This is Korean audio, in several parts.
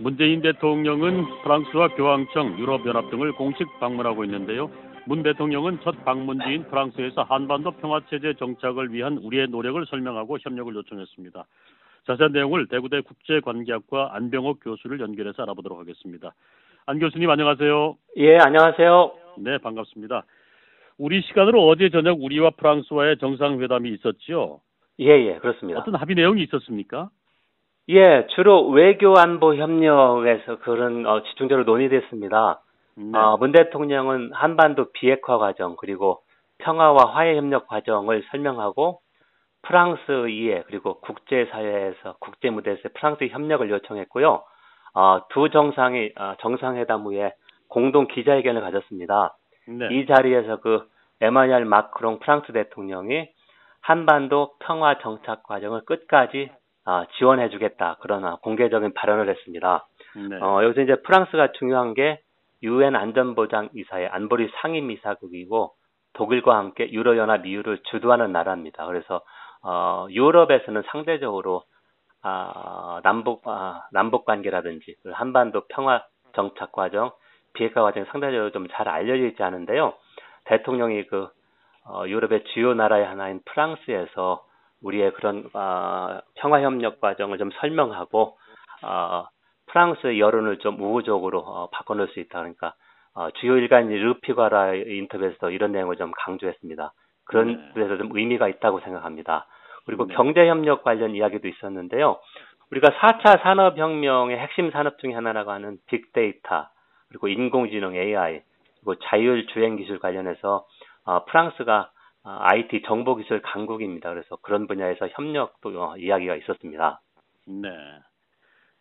문재인 대통령은 프랑스와 교황청, 유럽연합 등을 공식 방문하고 있는데요. 문 대통령은 첫 방문지인 프랑스에서 한반도 평화체제 정착을 위한 우리의 노력을 설명하고 협력을 요청했습니다. 자세한 내용을 대구대 국제관계학과 안병옥 교수를 연결해서 알아보도록 하겠습니다. 안 교수님 안녕하세요. 예, 안녕하세요. 네, 반갑습니다. 우리 시간으로 어제 저녁 우리와 프랑스와의 정상회담이 있었지요? 예, 예, 그렇습니다. 어떤 합의 내용이 있었습니까? 예, 주로 외교 안보 협력에서 그런 어, 집중적으로 논의됐습니다. 네. 어, 문 대통령은 한반도 비핵화 과정 그리고 평화와 화해 협력 과정을 설명하고 프랑스 이해 그리고 국제사회에서 국제 무대에서 프랑스 협력을 요청했고요. 어, 두 정상이 어, 정상회담 후에 공동 기자회견을 가졌습니다. 네. 이 자리에서 그 에마뉴엘 마크롱 프랑스 대통령이 한반도 평화 정착 과정을 끝까지 어, 지원해주겠다 어, 공개적인 발언을 했습니다. 네. 어, 여기서 이제 프랑스가 중요한 게 유엔 안전보장 이사의 안보리 상임 이사국이고 독일과 함께 유로연합 이유를 주도하는 나라입니다. 그래서 어, 유럽에서는 상대적으로 아, 남북 아, 남북 관계라든지 그 한반도 평화 정착 과정, 비핵화 과정 이 상대적으로 좀 잘 알려져 있지 않은데요. 대통령이 그 어, 유럽의 주요 나라의 하나인 프랑스에서 우리의 그런 어, 평화 협력 과정을 좀 설명하고 어, 프랑스의 여론을 좀 우호적으로 어, 바꿔놓을 수 있다. 그러니까 어, 주요 일간지 르피과라 인터뷰에서 이런 내용을 좀 강조했습니다. 그런 네. 데서 좀 의미가 있다고 생각합니다. 그리고 네. 경제 협력 관련 이야기도 있었는데요. 우리가 4차 산업혁명의 핵심 산업 중에 하나라고 하는 빅데이터, 그리고 인공지능 AI, 그리고 자율주행 기술 관련해서 어, 프랑스가 어, IT 정보기술 강국입니다. 그래서 그런 분야에서 협력도 어, 이야기가 있었습니다. 네.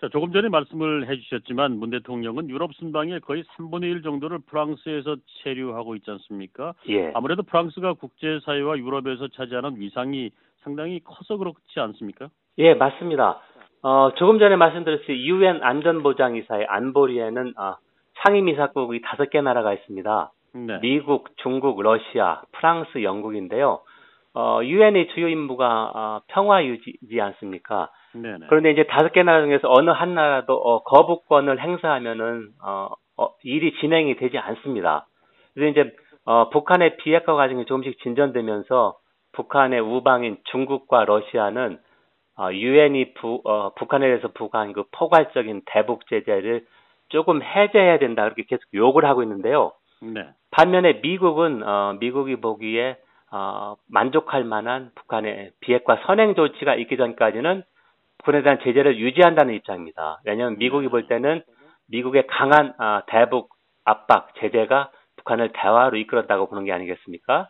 자, 조금 전에 말씀을 해주셨지만 문 대통령은 유럽 순방의 거의 3분의 1 정도를 프랑스에서 체류하고 있지 않습니까? 예. 아무래도 프랑스가 국제사회와 유럽에서 차지하는 위상이 상당히 커서 그렇지 않습니까? 예, 맞습니다. 어, 조금 전에 말씀드렸듯이 유엔 안전보장이사의 안보리에는 어, 상임이사국이 다섯 개 나라가 있습니다. 네. 미국, 중국, 러시아, 프랑스, 영국인데요. 어, 유엔의 주요 임무가 어, 평화 유지지 않습니까? 네네. 그런데 이제 다섯 개 나라 중에서 어느 한 나라도 어, 거부권을 행사하면은 어, 어, 일이 진행이 되지 않습니다. 그래서 이제 어, 북한의 비핵화 과정이 조금씩 진전되면서 북한의 우방인 중국과 러시아는 어, 유엔이 부, 어, 북한에 대해서 부과한 그 포괄적인 대북 제재를 조금 해제해야 된다 그렇게 계속 요구를 하고 있는데요. 네. 반면에 미국은 어, 미국이 보기에 어, 만족할 만한 북한의 비핵화 선행 조치가 있기 전까지는 북한에 대한 제재를 유지한다는 입장입니다. 왜냐하면 미국이 볼 때는 미국의 강한 아, 대북 압박 제재가 북한을 대화로 이끌었다고 보는 게 아니겠습니까?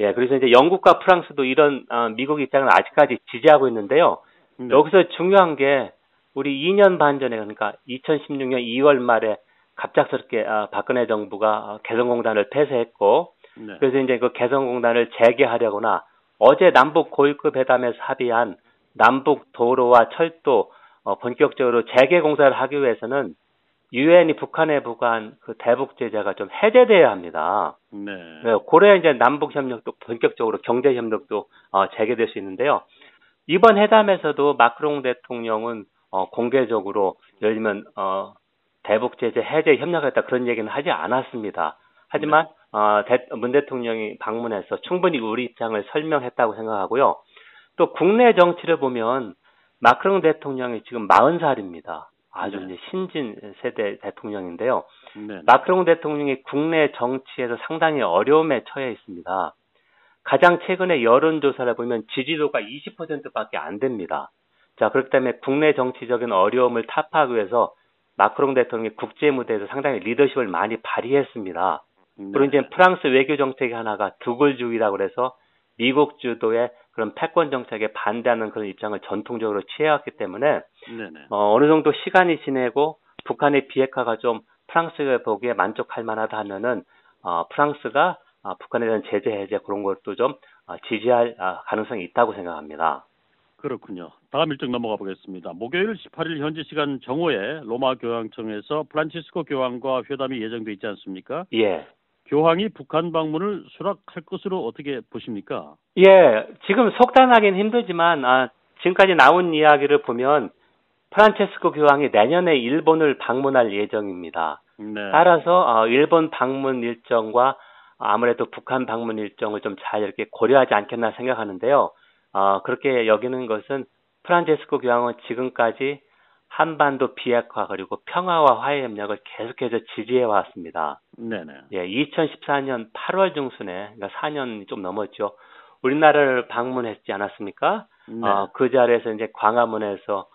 예, 그래서 이제 영국과 프랑스도 이런 어, 미국 입장을 아직까지 지지하고 있는데요. 네. 여기서 중요한 게 우리 2년 반 전에 그러니까 2016년 2월 말에 갑작스럽게 아, 박근혜 정부가 어, 개성공단을 폐쇄했고 네. 그래서 이제 그 개성공단을 재개하려거나 어제 남북 고위급 회담에서 합의한 남북 도로와 철도 어, 본격적으로 재개 공사를 하기 위해서는 유엔이 북한에 부과한 그 대북 제재가 좀 해제돼야 합니다. 네. 네, 고래 이제 남북 협력도 본격적으로 경제 협력도 어, 재개될 수 있는데요. 이번 회담에서도 마크롱 대통령은 어, 공개적으로 예를 들면 어, 대북 제재 해제 협력했다 그런 얘기는 하지 않았습니다. 하지만 어, 대- 문 대통령이 방문해서 충분히 우리 입장을 설명했다고 생각하고요. 또 국내 정치를 보면 마크롱 대통령이 지금 40살입니다. 아주 네. 이제 신진 세대 대통령인데요. 네. 마크롱 대통령이 국내 정치에서 상당히 어려움에 처해 있습니다. 가장 최근에 여론조사를 보면 지지도가 20%밖에 안 됩니다. 자, 그렇기 때문에 국내 정치적인 어려움을 타파하기 위해서 마크롱 대통령이 국제 무대에서 상당히 리더십을 많이 발휘했습니다. 네. 그리고 이제 프랑스 외교 정책의 하나가 두글주의라고 그래서 미국 주도의 그런 패권 정책에 반대하는 그런 입장을 전통적으로 취해왔기 때문에 네네. 어, 어느 정도 시간이 지내고 북한의 비핵화가 좀 프랑스가 보기에 만족할 만하다 하면은 어, 프랑스가 어, 북한에 대한 제재 해제 그런 것도 좀 어, 지지할 아, 가능성이 있다고 생각합니다. 그렇군요. 다음 일정 넘어가 보겠습니다. 목요일 18일 현지 시간 정오에 로마 교황청에서 프란치스코 교황과 회담이 예정돼 있지 않습니까? 예. 교황이 북한 방문을 수락할 것으로 어떻게 보십니까? 예, 지금 속단하기는 힘들지만 아, 지금까지 나온 이야기를 보면 프란체스코 교황이 내년에 일본을 방문할 예정입니다. 네. 따라서 어, 일본 방문 일정과 아무래도 북한 방문 일정을 좀 잘 이렇게 고려하지 않겠나 생각하는데요. 어, 그렇게 여기는 것은 프란체스코 교황은 지금까지 한반도 비핵화 그리고 평화와 화해 협력을 계속해서 지지해 왔습니다. 네네. 예, 2014년 8월 중순에 그러니까 4년 좀 넘었죠. 우리나라를 방문했지 않았습니까? 네. 어, 그 자리에서 이제 광화문에서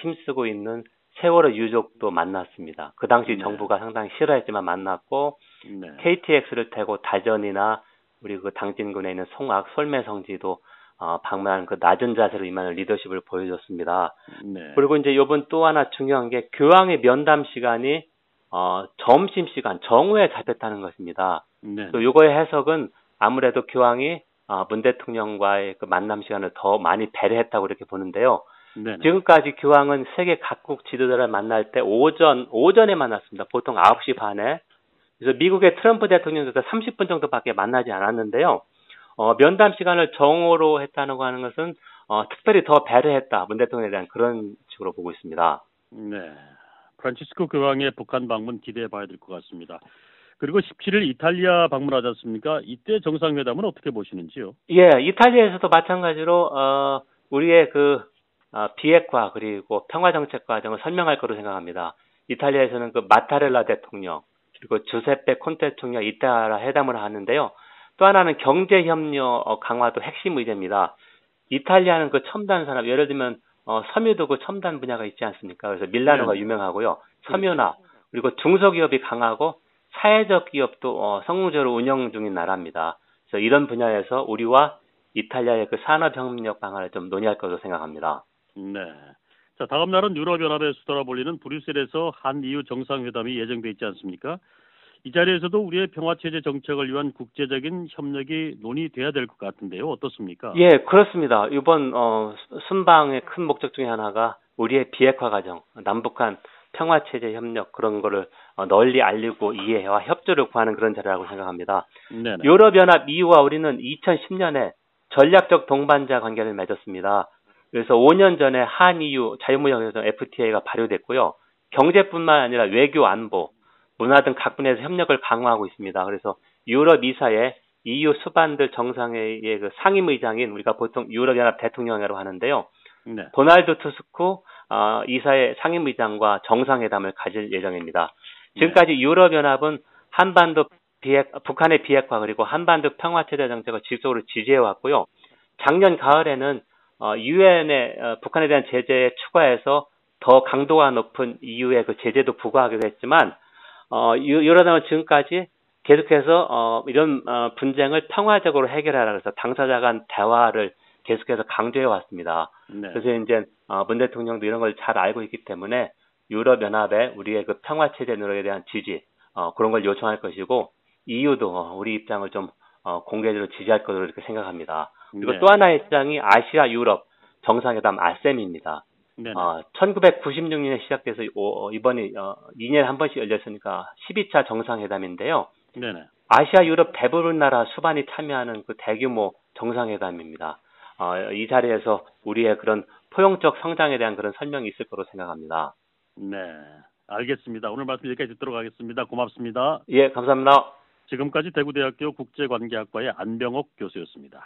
힘쓰고 있는 세월호 유족도 만났습니다. 그 당시 네. 정부가 상당히 싫어했지만 만났고 네. KTX를 타고 다전이나 우리 그 당진군에 있는 송악 솔매성지도 어, 방문한 그 낮은 자세로 임하는 리더십을 보여줬습니다. 네. 그리고 이제 요번 또 하나 중요한 게 교황의 면담 시간이 어, 점심 시간 정오에 잡혔다는 것입니다. 네. 또 요거의 해석은 아무래도 교황이 어, 문 대통령과의 그 만남 시간을 더 많이 배려했다고 이렇게 보는데요. 네. 지금까지 교황은 세계 각국 지도자를 만날 때 오전 오전에 만났습니다. 보통 9시 반에. 그래서 미국의 트럼프 대통령도 30분 정도밖에 만나지 않았는데요. 어, 면담 시간을 정오로 했다는 거 하는 것은 어, 특별히 더 배려했다. 문 대통령에 대한 그런 식으로 보고 있습니다. 네. 프란치스코 교황의 북한 방문 기대해 봐야 될 것 같습니다. 그리고 17일 이탈리아 방문하지 않습니까? 이때 정상회담은 어떻게 보시는지요? 예, 이탈리아에서도 마찬가지로 어, 우리의 그 어, 비핵화 그리고 평화 정책 과정을 설명할 거로 생각합니다. 이탈리아에서는 그 마타렐라 대통령 그리고 주세페 콘테 대통령 이따라 회담을 하는데요. 또 하나는 경제 협력 어, 강화도 핵심 의제입니다. 이탈리아는 그 첨단 산업 예를 들면 어, 섬유도 그 첨단 분야가 있지 않습니까? 그래서 밀라노가 네. 유명하고요. 섬유나 그리고 중소기업이 강하고 사회적 기업도 어, 성공적으로 운영 중인 나라입니다. 그래서 이런 분야에서 우리와 이탈리아의 그 산업 협력 방안을 좀 논의할 것으로 생각합니다. 네. 자, 다음 날은 유럽연합의 수다라 불리는 브뤼셀에서 한EU 정상회담이 예정돼 있지 않습니까? 이 자리에서도 우리의 평화체제 정책을 위한 국제적인 협력이 논의돼야 될 것 같은데요. 어떻습니까? 예, 그렇습니다. 이번 어, 순방의 큰 목적 중에 하나가 우리의 비핵화 과정, 남북한 평화체제 협력 그런 거를 어, 널리 알리고 이해와 협조를 구하는 그런 자리라고 생각합니다. 네네. 유럽연합 EU와 우리는 2010년에 전략적 동반자 관계를 맺었습니다. 그래서 5년 전에 한EU 자유무역협정 FTA가 발효됐고요. 경제뿐만 아니라 외교 안보, 문화 등 각 분야에서 협력을 강화하고 있습니다. 그래서 유럽 이사회 EU 수반들 정상회의의 그 상임의장인 우리가 보통 유럽연합 대통령이라고 하는데요. 네. 도날드 투스크 어, 이사회 상임의장과 정상회담을 가질 예정입니다. 지금까지 유럽연합은 한반도 비핵, 북한의 비핵화 그리고 한반도 평화 체제 정책을 지속적으로 지지해 왔고요. 작년 가을에는 어, 유엔의 어, 북한에 대한 제재에 추가해서 더 강도가 높은 EU의 그 제재도 부과하기도 했지만 어, 유- 유럽연합은 지금까지 계속해서 어, 이런 어, 분쟁을 평화적으로 해결하라 그래서 당사자 간 대화를 계속해서 강조해 왔습니다. 네. 그래서 이제 어, 문 대통령도 이런 걸 잘 알고 있기 때문에 유럽 연합에 우리의 그 평화 체제 노력에 대한 지지 어, 그런 걸 요청할 것이고 EU도 어, 우리 입장을 좀 어, 공개적으로 지지할 것으로 이렇게 생각합니다. 그리고 네. 또 하나의 입장이 아시아 유럽 정상회담 아셈입니다. 네네. 어, 1996년에 시작돼서 오- 어, 이번이 어, 2년에 한 번씩 열렸으니까 12차 정상회담인데요. 네네. 아시아 유럽 대부분 나라 수반이 참여하는 그 대규모 정상회담입니다. 어, 이 자리에서 우리의 그런 포용적 성장에 대한 그런 설명이 있을 거로 생각합니다. 네. 알겠습니다. 오늘 말씀 여기까지 듣도록 하겠습니다. 고맙습니다. 예, 감사합니다. 지금까지 대구대학교 국제관계학과의 안병옥 교수였습니다.